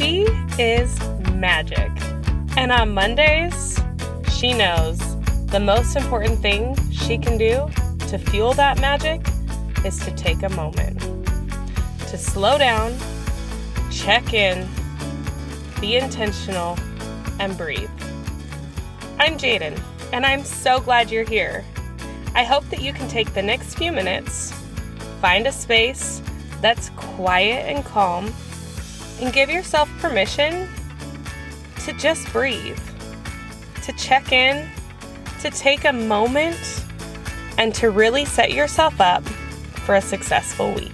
She is magic. And on Mondays, she knows the most important thing she can do to fuel that magic is to take a moment to slow down, check in, be intentional, and breathe. I'm Jaden, and I'm so glad you're here. I hope that you can take the next few minutes, find a space that's quiet and calm, and give yourself permission to just breathe, to check in, to take a moment, and to really set yourself up for a successful week.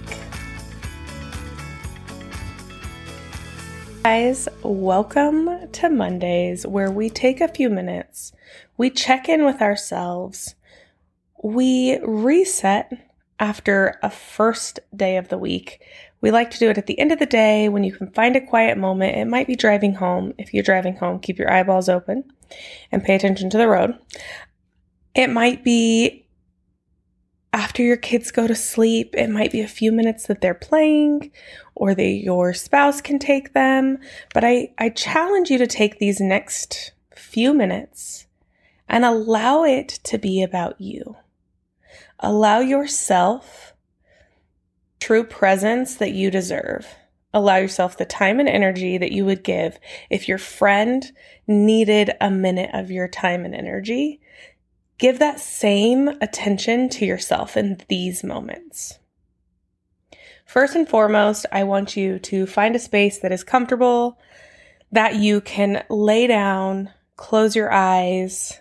Guys, welcome to Mondays where we take a few minutes, we check in with ourselves, we reset after a first day of the week. We like to do it at the end of the day when you can find a quiet moment. It might be driving home. If you're driving home, keep your eyeballs open and pay attention to the road. It might be after your kids go to sleep, it might be a few minutes that they're playing or they, your spouse can take them. But I, I challenge you to take these next few minutes and allow it to be about you. Allow yourself true presence that you deserve. Allow yourself the time and energy that you would give if your friend needed a minute of your time and energy Give that same attention to yourself in these moments. First and foremost, I want you to find a space that is comfortable, that you can lay down, close your eyes,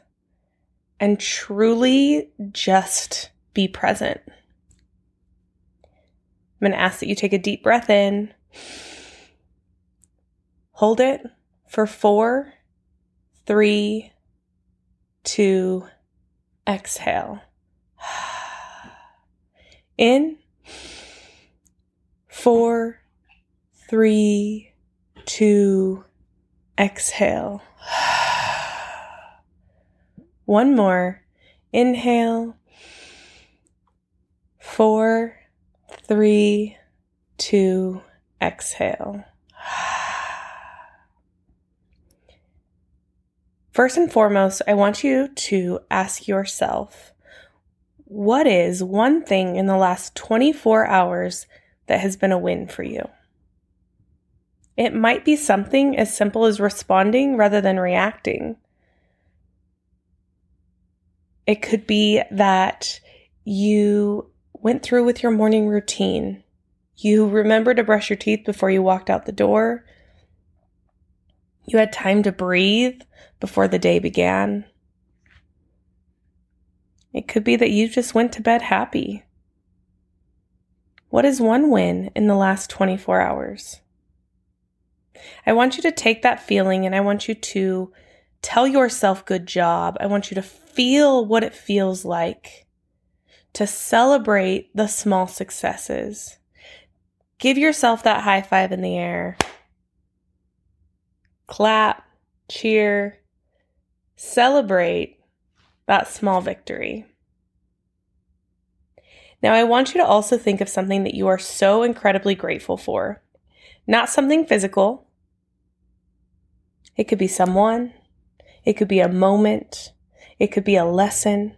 and truly just be present. I'm going to ask that you take a deep breath in, hold it for four, three, two, exhale. In four, three, two, exhale. One more. Inhale. Four, three, two, exhale. First and foremost, I want you to ask yourself what is one thing in the last 24 hours that has been a win for you? It might be something as simple as responding rather than reacting. It could be that you went through with your morning routine. You remembered to brush your teeth before you walked out the door. You had time to breathe before the day began. It could be that you just went to bed happy. What is one win in the last 24 hours? I want you to take that feeling and I want you to tell yourself good job. I want you to feel what it feels like to celebrate the small successes. Give yourself that high five in the air. Clap, cheer, Celebrate that small victory. Now, I want you to also think of something that you are so incredibly grateful for. Not something physical. It could be someone. It could be a moment. It could be a lesson.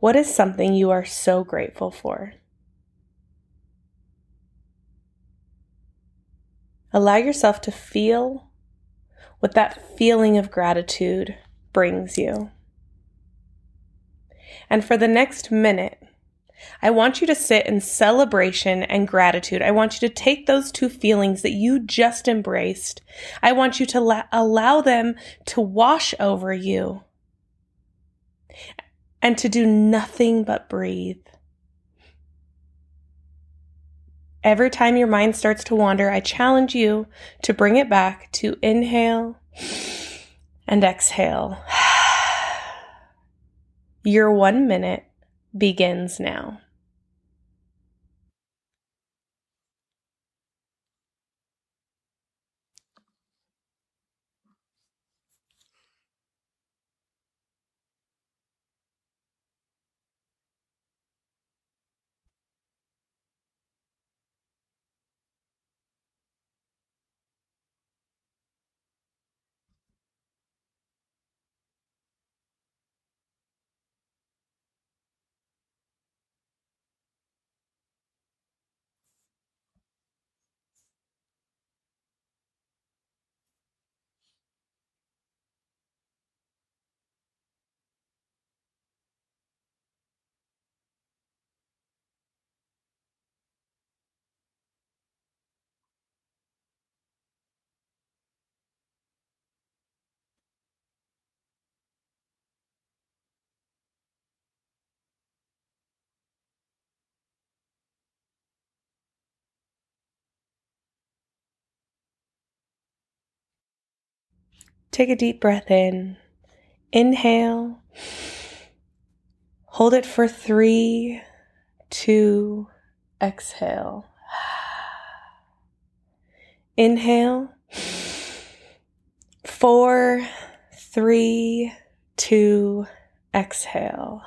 What is something you are so grateful for? Allow yourself to feel what that feeling of gratitude brings you. And for the next minute, I want you to sit in celebration and gratitude. I want you to take those two feelings that you just embraced. I want you to la- allow them to wash over you and to do nothing but breathe. Every time your mind starts to wander, I challenge you to bring it back to inhale and exhale. Your one minute begins now. Take a deep breath in. Inhale. Hold it for three, two, exhale. Inhale. Four, three, two, exhale.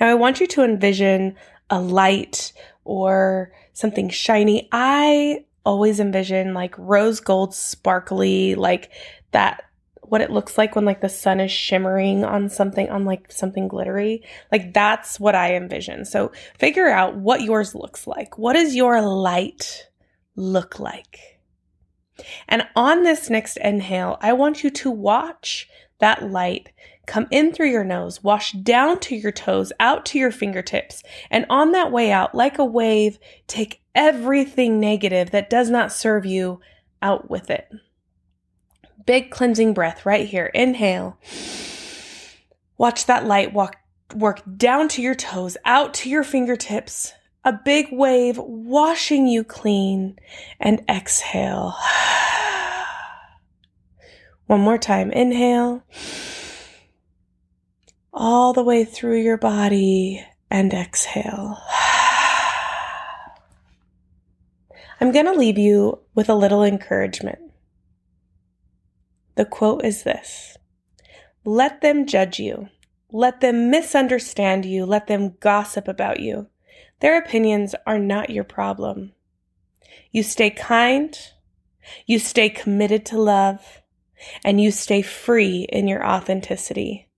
Now I want you to envision a light or something shiny. I always envision like rose gold sparkly, like that what it looks like when like the sun is shimmering on something on like something glittery. Like that's what I envision. So figure out what yours looks like. What does your light look like? And on this next inhale, I want you to watch that light come in through your nose, wash down to your toes, out to your fingertips. And on that way out, like a wave, take everything negative that does not serve you out with it. Big cleansing breath right here. Inhale. Watch that light walk work down to your toes, out to your fingertips. A big wave washing you clean and exhale. One more time. Inhale all the way through your body and exhale. I'm going to leave you with a little encouragement. The quote is this Let them judge you. Let them misunderstand you. Let them gossip about you. Their opinions are not your problem. You stay kind. You stay committed to love and you stay free in your authenticity.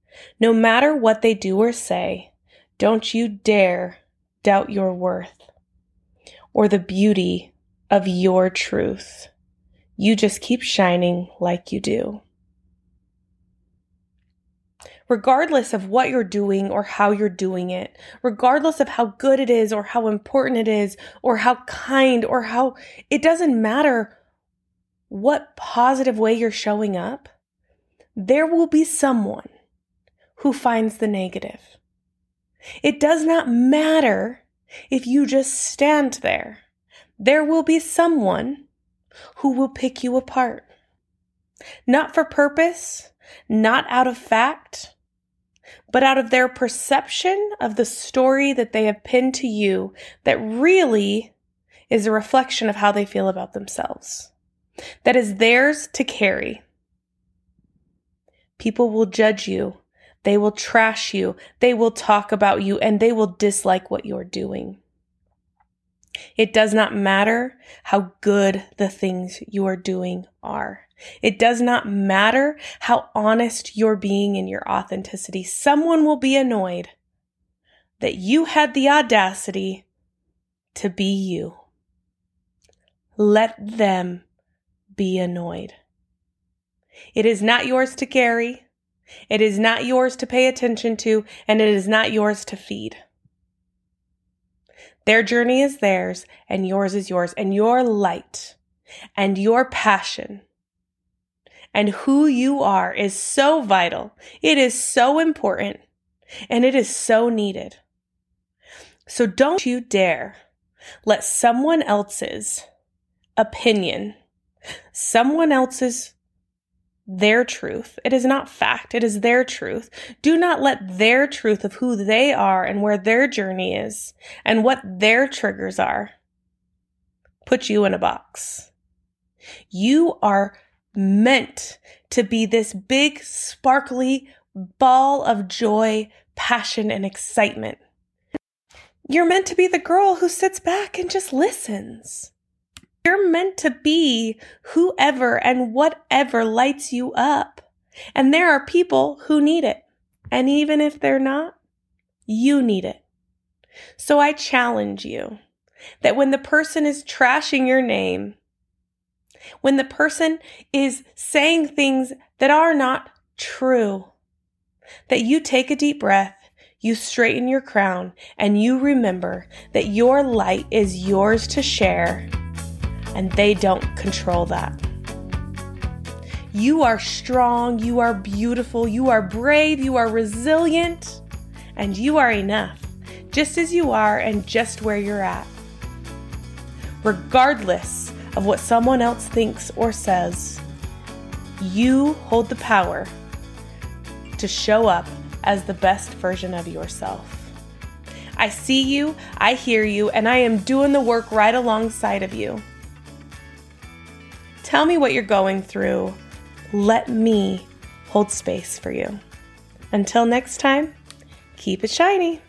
No matter what they do or say, don't you dare doubt your worth or the beauty of your truth. You just keep shining like you do. Regardless of what you're doing or how you're doing it, regardless of how good it is or how important it is or how kind or how it doesn't matter what positive way you're showing up, there will be someone who finds the negative. It does not matter if you just stand there. There will be someone who will pick you apart. Not for purpose, not out of fact, but out of their perception of the story that they have pinned to you that really is a reflection of how they feel about themselves that is theirs to carry. People will judge you. They will trash you. They will talk about you and they will dislike what you're doing. It does not matter how good the things you are doing are. It does not matter how honest you're being in your authenticity. Someone will be annoyed that you had the audacity to be you. Let them be annoyed. It is not yours to carry. It is not yours to pay attention to, and it is not yours to feed. Their journey is theirs, and yours is yours, and your light and your passion and who you are is so vital. It is so important, and it is so needed. So don't you dare let someone else's opinion someone else's their truth. It is not fact, it is their truth. Do not let their truth of who they are and where their journey is and what their triggers are put you in a box. You are meant to be this big, sparkly ball of joy, passion, and excitement. You're meant to be the girl who sits back and just listens. You're meant to be whoever and whatever lights you up. And there are people who need it. And even if they're not, you need it. So I challenge you that when the person is trashing your name, when the person is saying things that are not true, that you take a deep breath, you straighten your crown, and you remember that your light is yours to share and they don't control that. You are strong, you are beautiful, you are brave, you are resilient, and you are enough, just as you are and just where you're at. Regardless of what someone else thinks or says, you hold the power to show up as the best version of yourself. I see you, I hear you, and I am doing the work right alongside of you. Tell me what you're going through. Let me hold space for you. Until next time, keep it shiny.